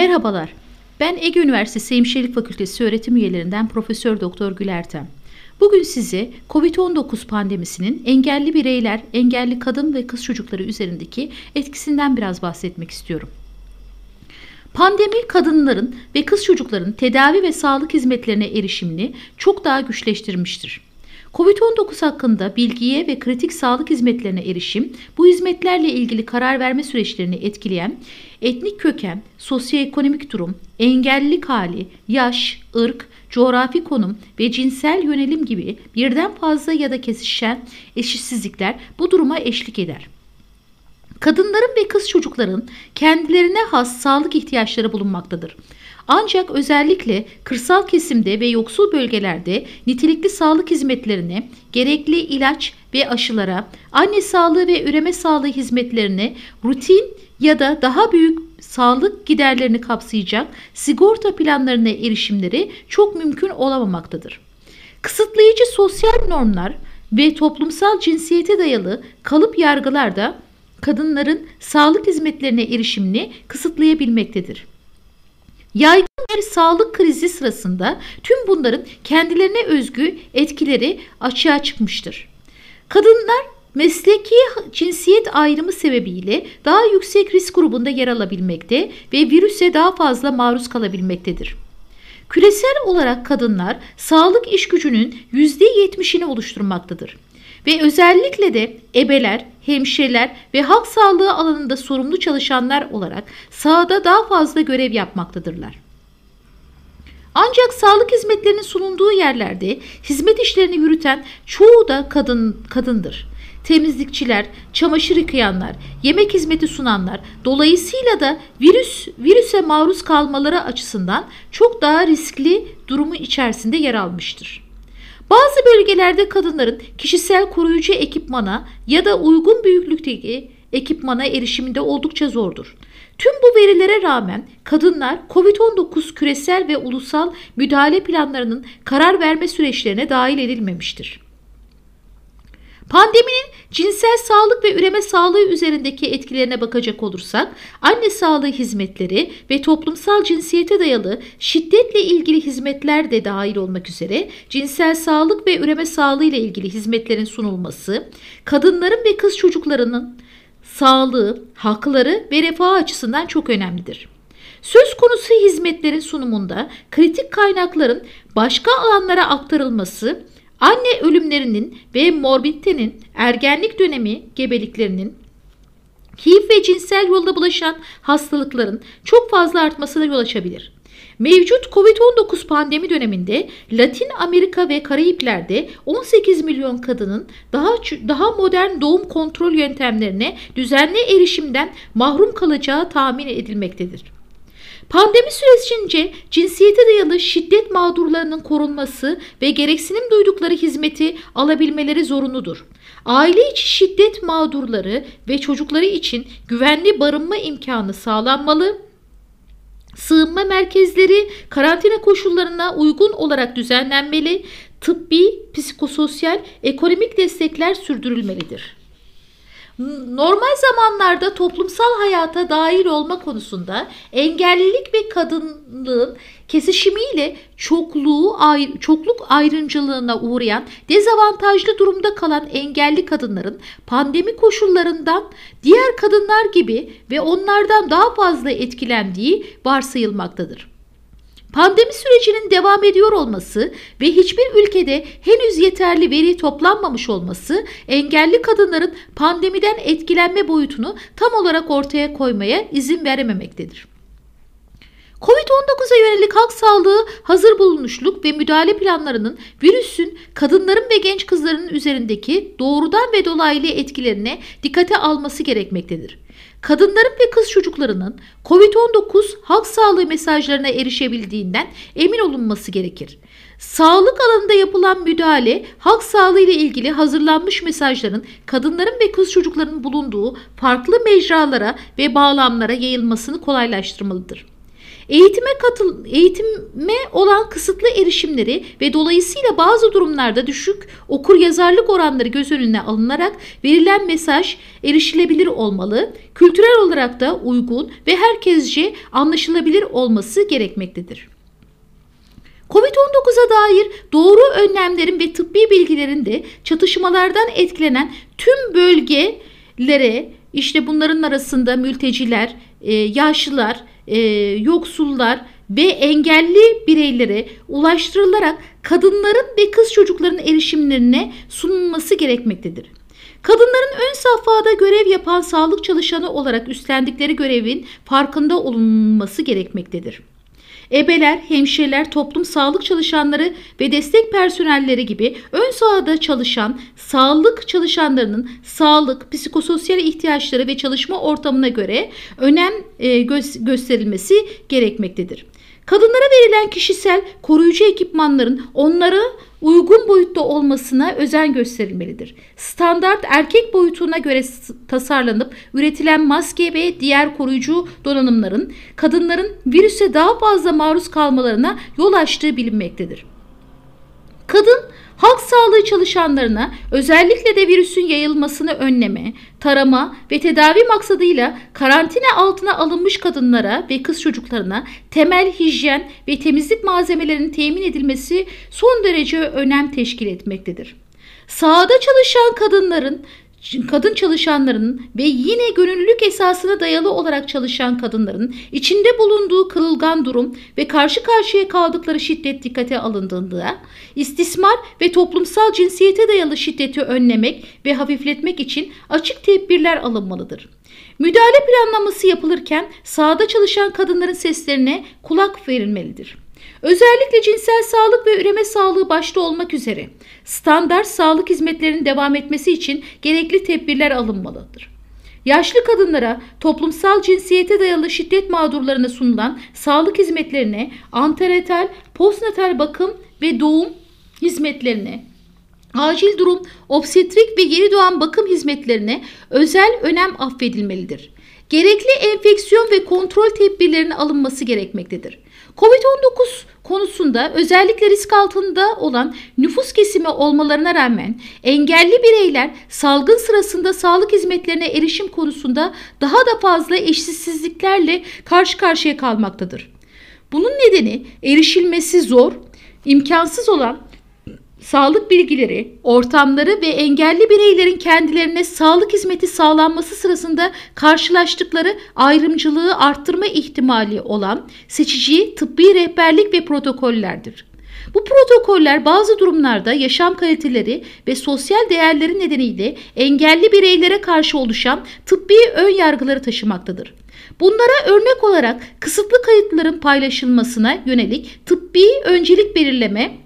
Merhabalar. Ben Ege Üniversitesi Hemşirelik Fakültesi öğretim üyelerinden Profesör Doktor Gülertem. Bugün size COVID-19 pandemisinin engelli bireyler, engelli kadın ve kız çocukları üzerindeki etkisinden biraz bahsetmek istiyorum. Pandemi kadınların ve kız çocukların tedavi ve sağlık hizmetlerine erişimini çok daha güçleştirmiştir. Covid-19 hakkında bilgiye ve kritik sağlık hizmetlerine erişim, bu hizmetlerle ilgili karar verme süreçlerini etkileyen etnik köken, sosyoekonomik durum, engellilik hali, yaş, ırk, coğrafi konum ve cinsel yönelim gibi birden fazla ya da kesişen eşitsizlikler bu duruma eşlik eder. Kadınların ve kız çocukların kendilerine has sağlık ihtiyaçları bulunmaktadır. Ancak özellikle kırsal kesimde ve yoksul bölgelerde nitelikli sağlık hizmetlerine, gerekli ilaç ve aşılara, anne sağlığı ve üreme sağlığı hizmetlerine, rutin ya da daha büyük sağlık giderlerini kapsayacak sigorta planlarına erişimleri çok mümkün olamamaktadır. Kısıtlayıcı sosyal normlar ve toplumsal cinsiyete dayalı kalıp yargılar da kadınların sağlık hizmetlerine erişimini kısıtlayabilmektedir. Yaygın bir sağlık krizi sırasında tüm bunların kendilerine özgü etkileri açığa çıkmıştır. Kadınlar mesleki cinsiyet ayrımı sebebiyle daha yüksek risk grubunda yer alabilmekte ve virüse daha fazla maruz kalabilmektedir. Küresel olarak kadınlar sağlık iş gücünün %70'ini oluşturmaktadır ve özellikle de ebeler, hemşireler ve halk sağlığı alanında sorumlu çalışanlar olarak sahada daha fazla görev yapmaktadırlar. Ancak sağlık hizmetlerinin sunulduğu yerlerde hizmet işlerini yürüten çoğu da kadın kadındır. Temizlikçiler, çamaşır yıkayanlar, yemek hizmeti sunanlar dolayısıyla da virüs virüse maruz kalmaları açısından çok daha riskli durumu içerisinde yer almıştır. Bazı bölgelerde kadınların kişisel koruyucu ekipmana ya da uygun büyüklükteki ekipmana erişiminde oldukça zordur. Tüm bu verilere rağmen kadınlar COVID-19 küresel ve ulusal müdahale planlarının karar verme süreçlerine dahil edilmemiştir. Pandeminin cinsel sağlık ve üreme sağlığı üzerindeki etkilerine bakacak olursak, anne sağlığı hizmetleri ve toplumsal cinsiyete dayalı şiddetle ilgili hizmetler de dahil olmak üzere cinsel sağlık ve üreme sağlığı ile ilgili hizmetlerin sunulması, kadınların ve kız çocuklarının sağlığı, hakları ve refah açısından çok önemlidir. Söz konusu hizmetlerin sunumunda kritik kaynakların başka alanlara aktarılması Anne ölümlerinin ve morbiditenin ergenlik dönemi gebeliklerinin HIV ve cinsel yolda bulaşan hastalıkların çok fazla artmasına yol açabilir. Mevcut COVID-19 pandemi döneminde Latin Amerika ve Karayipler'de 18 milyon kadının daha daha modern doğum kontrol yöntemlerine düzenli erişimden mahrum kalacağı tahmin edilmektedir. Pandemi sürecince cinsiyete dayalı şiddet mağdurlarının korunması ve gereksinim duydukları hizmeti alabilmeleri zorunludur. Aile içi şiddet mağdurları ve çocukları için güvenli barınma imkanı sağlanmalı Sığınma merkezleri karantina koşullarına uygun olarak düzenlenmeli, tıbbi, psikososyal, ekonomik destekler sürdürülmelidir. Normal zamanlarda toplumsal hayata dahil olma konusunda engellilik ve kadınlığın kesişimiyle çokluğu, çokluk ayrımcılığına uğrayan dezavantajlı durumda kalan engelli kadınların pandemi koşullarından diğer kadınlar gibi ve onlardan daha fazla etkilendiği varsayılmaktadır. Pandemi sürecinin devam ediyor olması ve hiçbir ülkede henüz yeterli veri toplanmamış olması engelli kadınların pandemiden etkilenme boyutunu tam olarak ortaya koymaya izin verememektedir. Covid-19'a yönelik halk sağlığı hazır bulunuşluk ve müdahale planlarının virüsün kadınların ve genç kızların üzerindeki doğrudan ve dolaylı etkilerine dikkate alması gerekmektedir. Kadınların ve kız çocuklarının COVID-19 halk sağlığı mesajlarına erişebildiğinden emin olunması gerekir. Sağlık alanında yapılan müdahale, halk sağlığı ile ilgili hazırlanmış mesajların kadınların ve kız çocukların bulunduğu farklı mecralara ve bağlamlara yayılmasını kolaylaştırmalıdır. Eğitime katıl eğitime olan kısıtlı erişimleri ve dolayısıyla bazı durumlarda düşük okur yazarlık oranları göz önüne alınarak verilen mesaj erişilebilir olmalı, kültürel olarak da uygun ve herkesce anlaşılabilir olması gerekmektedir. Covid-19'a dair doğru önlemlerin ve tıbbi bilgilerin de çatışmalardan etkilenen tüm bölgelere işte bunların arasında mülteciler, e, yaşlılar, e, yoksullar ve engelli bireylere ulaştırılarak kadınların ve kız çocukların erişimlerine sunulması gerekmektedir. Kadınların ön safhada görev yapan sağlık çalışanı olarak üstlendikleri görevin farkında olunması gerekmektedir. Ebeler, hemşireler, toplum sağlık çalışanları ve destek personelleri gibi ön sahada çalışan sağlık çalışanlarının sağlık, psikososyal ihtiyaçları ve çalışma ortamına göre önem e, gösterilmesi gerekmektedir. Kadınlara verilen kişisel koruyucu ekipmanların onlara uygun boyutta olmasına özen gösterilmelidir. Standart erkek boyutuna göre tasarlanıp üretilen maske ve diğer koruyucu donanımların kadınların virüse daha fazla maruz kalmalarına yol açtığı bilinmektedir. Kadın halk sağlığı çalışanlarına özellikle de virüsün yayılmasını önleme, tarama ve tedavi maksadıyla karantina altına alınmış kadınlara ve kız çocuklarına temel hijyen ve temizlik malzemelerinin temin edilmesi son derece önem teşkil etmektedir. Sahada çalışan kadınların kadın çalışanların ve yine gönüllülük esasına dayalı olarak çalışan kadınların içinde bulunduğu kırılgan durum ve karşı karşıya kaldıkları şiddet dikkate alındığında istismar ve toplumsal cinsiyete dayalı şiddeti önlemek ve hafifletmek için açık tedbirler alınmalıdır. Müdahale planlaması yapılırken sahada çalışan kadınların seslerine kulak verilmelidir. Özellikle cinsel sağlık ve üreme sağlığı başta olmak üzere standart sağlık hizmetlerinin devam etmesi için gerekli tedbirler alınmalıdır. Yaşlı kadınlara toplumsal cinsiyete dayalı şiddet mağdurlarına sunulan sağlık hizmetlerine antenatal, postnatal bakım ve doğum hizmetlerine, acil durum, obstetrik ve yeni doğan bakım hizmetlerine özel önem affedilmelidir. Gerekli enfeksiyon ve kontrol tedbirlerinin alınması gerekmektedir. Covid-19 konusunda özellikle risk altında olan nüfus kesimi olmalarına rağmen engelli bireyler salgın sırasında sağlık hizmetlerine erişim konusunda daha da fazla eşitsizliklerle karşı karşıya kalmaktadır. Bunun nedeni erişilmesi zor, imkansız olan sağlık bilgileri, ortamları ve engelli bireylerin kendilerine sağlık hizmeti sağlanması sırasında karşılaştıkları ayrımcılığı arttırma ihtimali olan seçici tıbbi rehberlik ve protokollerdir. Bu protokoller bazı durumlarda yaşam kaliteleri ve sosyal değerleri nedeniyle engelli bireylere karşı oluşan tıbbi ön yargıları taşımaktadır. Bunlara örnek olarak kısıtlı kayıtların paylaşılmasına yönelik tıbbi öncelik belirleme,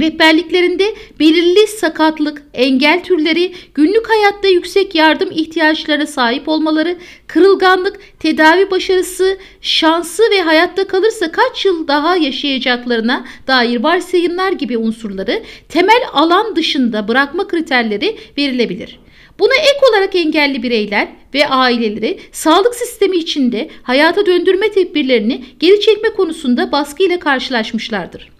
Rehberliklerinde belirli sakatlık, engel türleri, günlük hayatta yüksek yardım ihtiyaçlarına sahip olmaları, kırılganlık, tedavi başarısı, şansı ve hayatta kalırsa kaç yıl daha yaşayacaklarına dair varsayımlar gibi unsurları temel alan dışında bırakma kriterleri verilebilir. Buna ek olarak engelli bireyler ve aileleri sağlık sistemi içinde hayata döndürme tedbirlerini geri çekme konusunda baskıyla karşılaşmışlardır.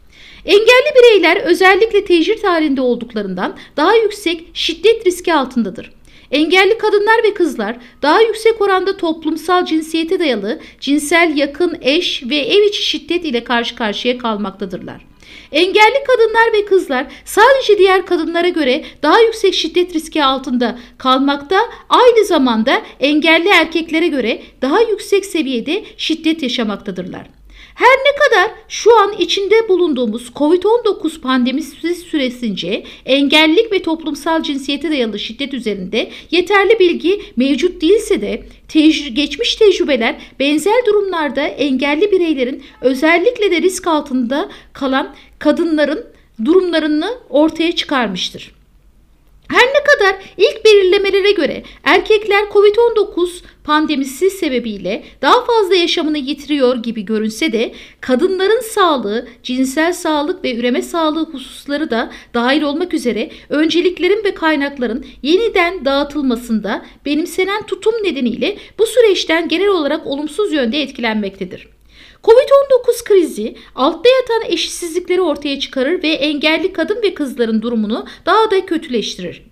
Engelli bireyler özellikle tecrit halinde olduklarından daha yüksek şiddet riski altındadır. Engelli kadınlar ve kızlar daha yüksek oranda toplumsal cinsiyete dayalı cinsel yakın eş ve ev içi şiddet ile karşı karşıya kalmaktadırlar. Engelli kadınlar ve kızlar sadece diğer kadınlara göre daha yüksek şiddet riski altında kalmakta, aynı zamanda engelli erkeklere göre daha yüksek seviyede şiddet yaşamaktadırlar. Her ne kadar şu an içinde bulunduğumuz COVID-19 pandemisi süresince engellilik ve toplumsal cinsiyete dayalı şiddet üzerinde yeterli bilgi mevcut değilse de tec geçmiş tecrübeler benzer durumlarda engelli bireylerin özellikle de risk altında kalan kadınların durumlarını ortaya çıkarmıştır. Her ne kadar ilk belirlemelere göre erkekler COVID-19 pandemisi sebebiyle daha fazla yaşamını yitiriyor gibi görünse de kadınların sağlığı, cinsel sağlık ve üreme sağlığı hususları da dahil olmak üzere önceliklerin ve kaynakların yeniden dağıtılmasında benimsenen tutum nedeniyle bu süreçten genel olarak olumsuz yönde etkilenmektedir. Covid-19 krizi altta yatan eşitsizlikleri ortaya çıkarır ve engelli kadın ve kızların durumunu daha da kötüleştirir.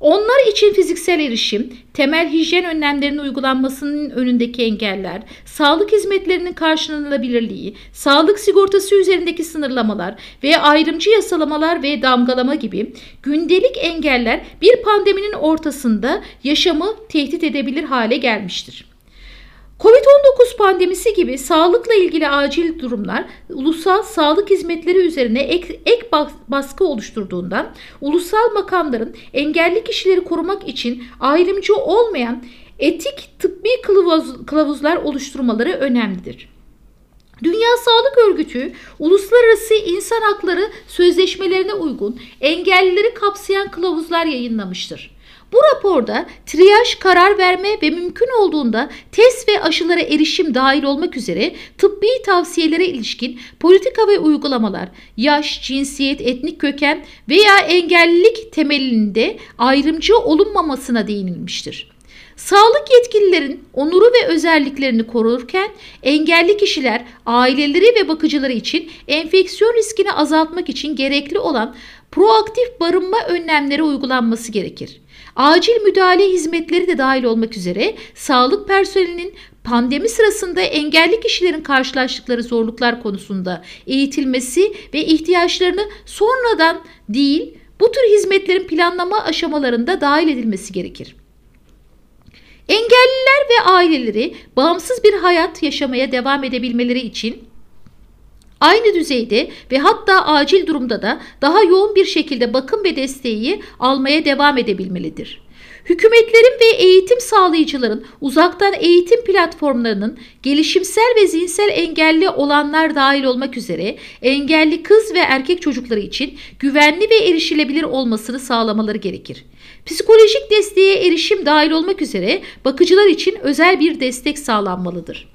Onlar için fiziksel erişim, temel hijyen önlemlerinin uygulanmasının önündeki engeller, sağlık hizmetlerinin karşılanılabilirliği, sağlık sigortası üzerindeki sınırlamalar ve ayrımcı yasalamalar ve damgalama gibi gündelik engeller bir pandeminin ortasında yaşamı tehdit edebilir hale gelmiştir. Covid-19 pandemisi gibi sağlıkla ilgili acil durumlar ulusal sağlık hizmetleri üzerine ek, ek baskı oluşturduğundan ulusal makamların engelli kişileri korumak için ayrımcı olmayan etik tıbbi kılavuz, kılavuzlar oluşturmaları önemlidir. Dünya Sağlık Örgütü uluslararası insan hakları sözleşmelerine uygun engellileri kapsayan kılavuzlar yayınlamıştır. Bu raporda triyaj, karar verme ve mümkün olduğunda test ve aşılara erişim dahil olmak üzere tıbbi tavsiyelere ilişkin politika ve uygulamalar, yaş, cinsiyet, etnik köken veya engellilik temelinde ayrımcı olunmamasına değinilmiştir. Sağlık yetkililerin onuru ve özelliklerini korurken engelli kişiler aileleri ve bakıcıları için enfeksiyon riskini azaltmak için gerekli olan proaktif barınma önlemleri uygulanması gerekir. Acil müdahale hizmetleri de dahil olmak üzere sağlık personelinin pandemi sırasında engelli kişilerin karşılaştıkları zorluklar konusunda eğitilmesi ve ihtiyaçlarını sonradan değil bu tür hizmetlerin planlama aşamalarında dahil edilmesi gerekir. Engelliler ve aileleri bağımsız bir hayat yaşamaya devam edebilmeleri için aynı düzeyde ve hatta acil durumda da daha yoğun bir şekilde bakım ve desteği almaya devam edebilmelidir. Hükümetlerin ve eğitim sağlayıcıların uzaktan eğitim platformlarının gelişimsel ve zihinsel engelli olanlar dahil olmak üzere engelli kız ve erkek çocukları için güvenli ve erişilebilir olmasını sağlamaları gerekir. Psikolojik desteğe erişim dahil olmak üzere bakıcılar için özel bir destek sağlanmalıdır.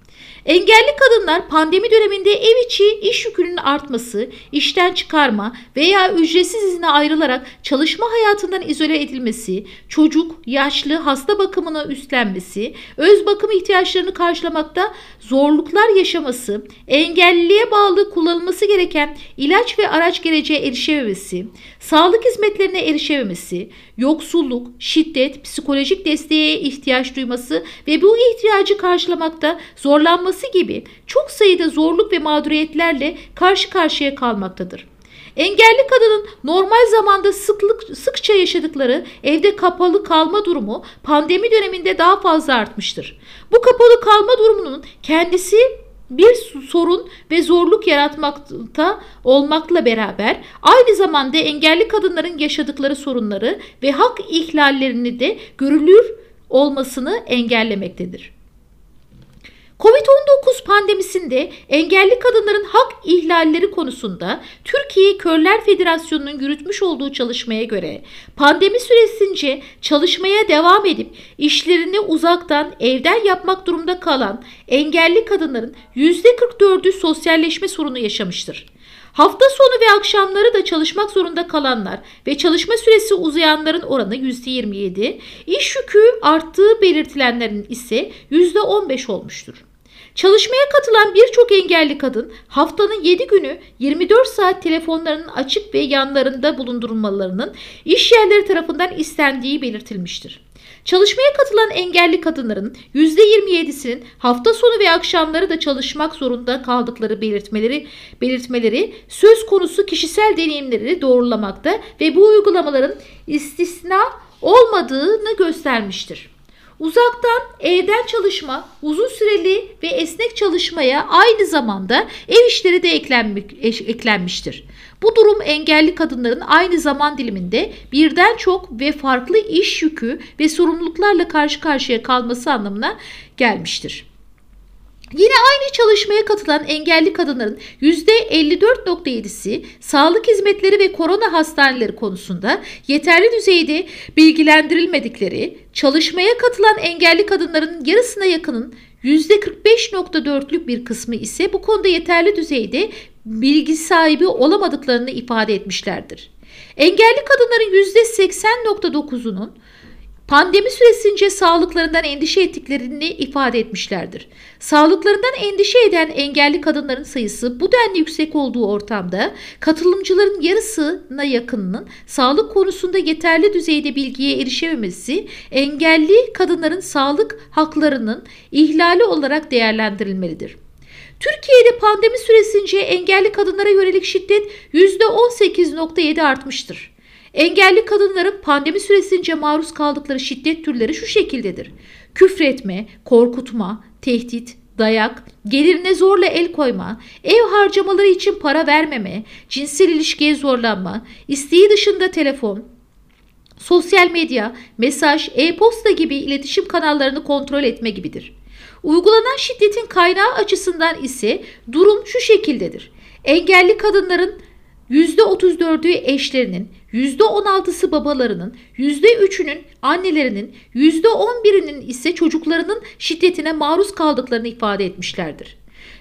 Engelli kadınlar pandemi döneminde ev içi iş yükünün artması, işten çıkarma veya ücretsiz izine ayrılarak çalışma hayatından izole edilmesi, çocuk, yaşlı, hasta bakımına üstlenmesi, öz bakım ihtiyaçlarını karşılamakta zorluklar yaşaması, engelliliğe bağlı kullanılması gereken ilaç ve araç geleceğe erişememesi, sağlık hizmetlerine erişememesi, yoksulluk, şiddet, psikolojik desteğe ihtiyaç duyması ve bu ihtiyacı karşılamakta zorlanması gibi çok sayıda zorluk ve mağduriyetlerle karşı karşıya kalmaktadır. Engelli kadının normal zamanda sıklık, sıkça yaşadıkları evde kapalı kalma durumu pandemi döneminde daha fazla artmıştır. Bu kapalı kalma durumunun kendisi bir sorun ve zorluk yaratmakta olmakla beraber aynı zamanda engelli kadınların yaşadıkları sorunları ve hak ihlallerini de görülür olmasını engellemektedir. Covid-19 pandemisinde engelli kadınların hak ihlalleri konusunda Türkiye Körler Federasyonu'nun yürütmüş olduğu çalışmaya göre pandemi süresince çalışmaya devam edip işlerini uzaktan evden yapmak durumunda kalan engelli kadınların %44'ü sosyalleşme sorunu yaşamıştır. Hafta sonu ve akşamları da çalışmak zorunda kalanlar ve çalışma süresi uzayanların oranı %27, iş yükü arttığı belirtilenlerin ise %15 olmuştur. Çalışmaya katılan birçok engelli kadın haftanın 7 günü 24 saat telefonlarının açık ve yanlarında bulundurulmalarının iş yerleri tarafından istendiği belirtilmiştir. Çalışmaya katılan engelli kadınların %27'sinin hafta sonu ve akşamları da çalışmak zorunda kaldıkları belirtmeleri belirtmeleri söz konusu kişisel deneyimleri doğrulamakta ve bu uygulamaların istisna olmadığını göstermiştir. Uzaktan evden çalışma, uzun süreli ve esnek çalışmaya aynı zamanda ev işleri de eklenmiştir. Bu durum engelli kadınların aynı zaman diliminde birden çok ve farklı iş yükü ve sorumluluklarla karşı karşıya kalması anlamına gelmiştir. Yine aynı çalışmaya katılan engelli kadınların %54.7'si sağlık hizmetleri ve korona hastaneleri konusunda yeterli düzeyde bilgilendirilmedikleri, çalışmaya katılan engelli kadınların yarısına yakının %45.4'lük bir kısmı ise bu konuda yeterli düzeyde bilgi sahibi olamadıklarını ifade etmişlerdir. Engelli kadınların %80.9'unun pandemi süresince sağlıklarından endişe ettiklerini ifade etmişlerdir. Sağlıklarından endişe eden engelli kadınların sayısı bu denli yüksek olduğu ortamda katılımcıların yarısına yakınının sağlık konusunda yeterli düzeyde bilgiye erişememesi engelli kadınların sağlık haklarının ihlali olarak değerlendirilmelidir. Türkiye'de pandemi süresince engelli kadınlara yönelik şiddet %18.7 artmıştır. Engelli kadınların pandemi süresince maruz kaldıkları şiddet türleri şu şekildedir. Küfretme, korkutma, tehdit, dayak, gelirine zorla el koyma, ev harcamaları için para vermeme, cinsel ilişkiye zorlanma, isteği dışında telefon, sosyal medya, mesaj, e-posta gibi iletişim kanallarını kontrol etme gibidir. Uygulanan şiddetin kaynağı açısından ise durum şu şekildedir. Engelli kadınların %34'ü eşlerinin, %16'sı babalarının, %3'ünün annelerinin, %11'inin ise çocuklarının şiddetine maruz kaldıklarını ifade etmişlerdir.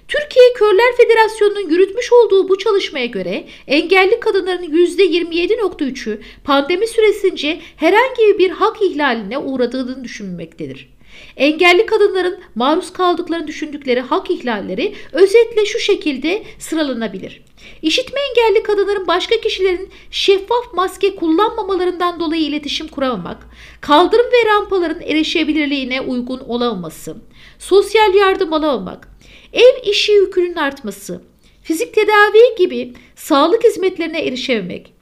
Türkiye Körler Federasyonu'nun yürütmüş olduğu bu çalışmaya göre engelli kadınların %27.3'ü pandemi süresince herhangi bir hak ihlaline uğradığını düşünmektedir. Engelli kadınların maruz kaldıklarını düşündükleri hak ihlalleri özetle şu şekilde sıralanabilir. İşitme engelli kadınların başka kişilerin şeffaf maske kullanmamalarından dolayı iletişim kuramamak, kaldırım ve rampaların erişebilirliğine uygun olamaması, sosyal yardım alamamak, ev işi yükünün artması, fizik tedavi gibi sağlık hizmetlerine erişememek,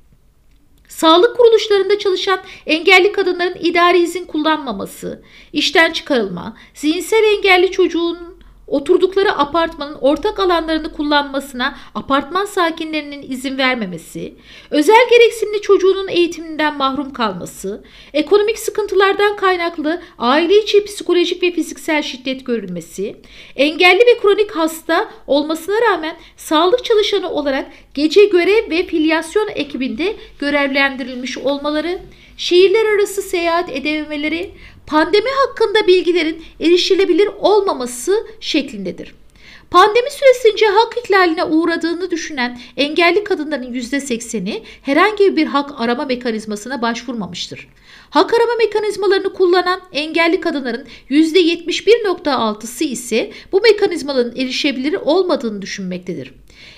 Sağlık kuruluşlarında çalışan engelli kadınların idari izin kullanmaması, işten çıkarılma, zihinsel engelli çocuğun oturdukları apartmanın ortak alanlarını kullanmasına apartman sakinlerinin izin vermemesi, özel gereksinimli çocuğunun eğitiminden mahrum kalması, ekonomik sıkıntılardan kaynaklı aile içi psikolojik ve fiziksel şiddet görülmesi, engelli ve kronik hasta olmasına rağmen sağlık çalışanı olarak gece görev ve filyasyon ekibinde görevlendirilmiş olmaları, şehirler arası seyahat edememeleri, pandemi hakkında bilgilerin erişilebilir olmaması şeklindedir. Pandemi süresince hak ihlaline uğradığını düşünen engelli kadınların %80'i herhangi bir hak arama mekanizmasına başvurmamıştır. Hak arama mekanizmalarını kullanan engelli kadınların %71.6'sı ise bu mekanizmaların erişebilir olmadığını düşünmektedir.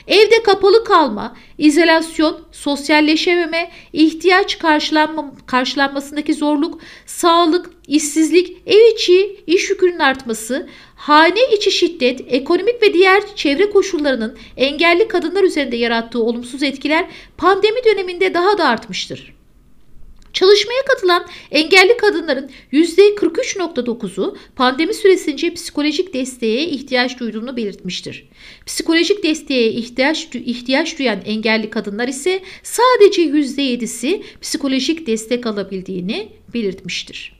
Evde kapalı kalma, izolasyon, sosyalleşememe, ihtiyaç karşılanma, karşılanmasındaki zorluk, sağlık, işsizlik, ev içi iş yükünün artması, hane içi şiddet, ekonomik ve diğer çevre koşullarının engelli kadınlar üzerinde yarattığı olumsuz etkiler pandemi döneminde daha da artmıştır. Çalışmaya katılan engelli kadınların %43.9'u pandemi süresince psikolojik desteğe ihtiyaç duyduğunu belirtmiştir. Psikolojik desteğe ihtiyaç, ihtiyaç duyan engelli kadınlar ise sadece %7'si psikolojik destek alabildiğini belirtmiştir.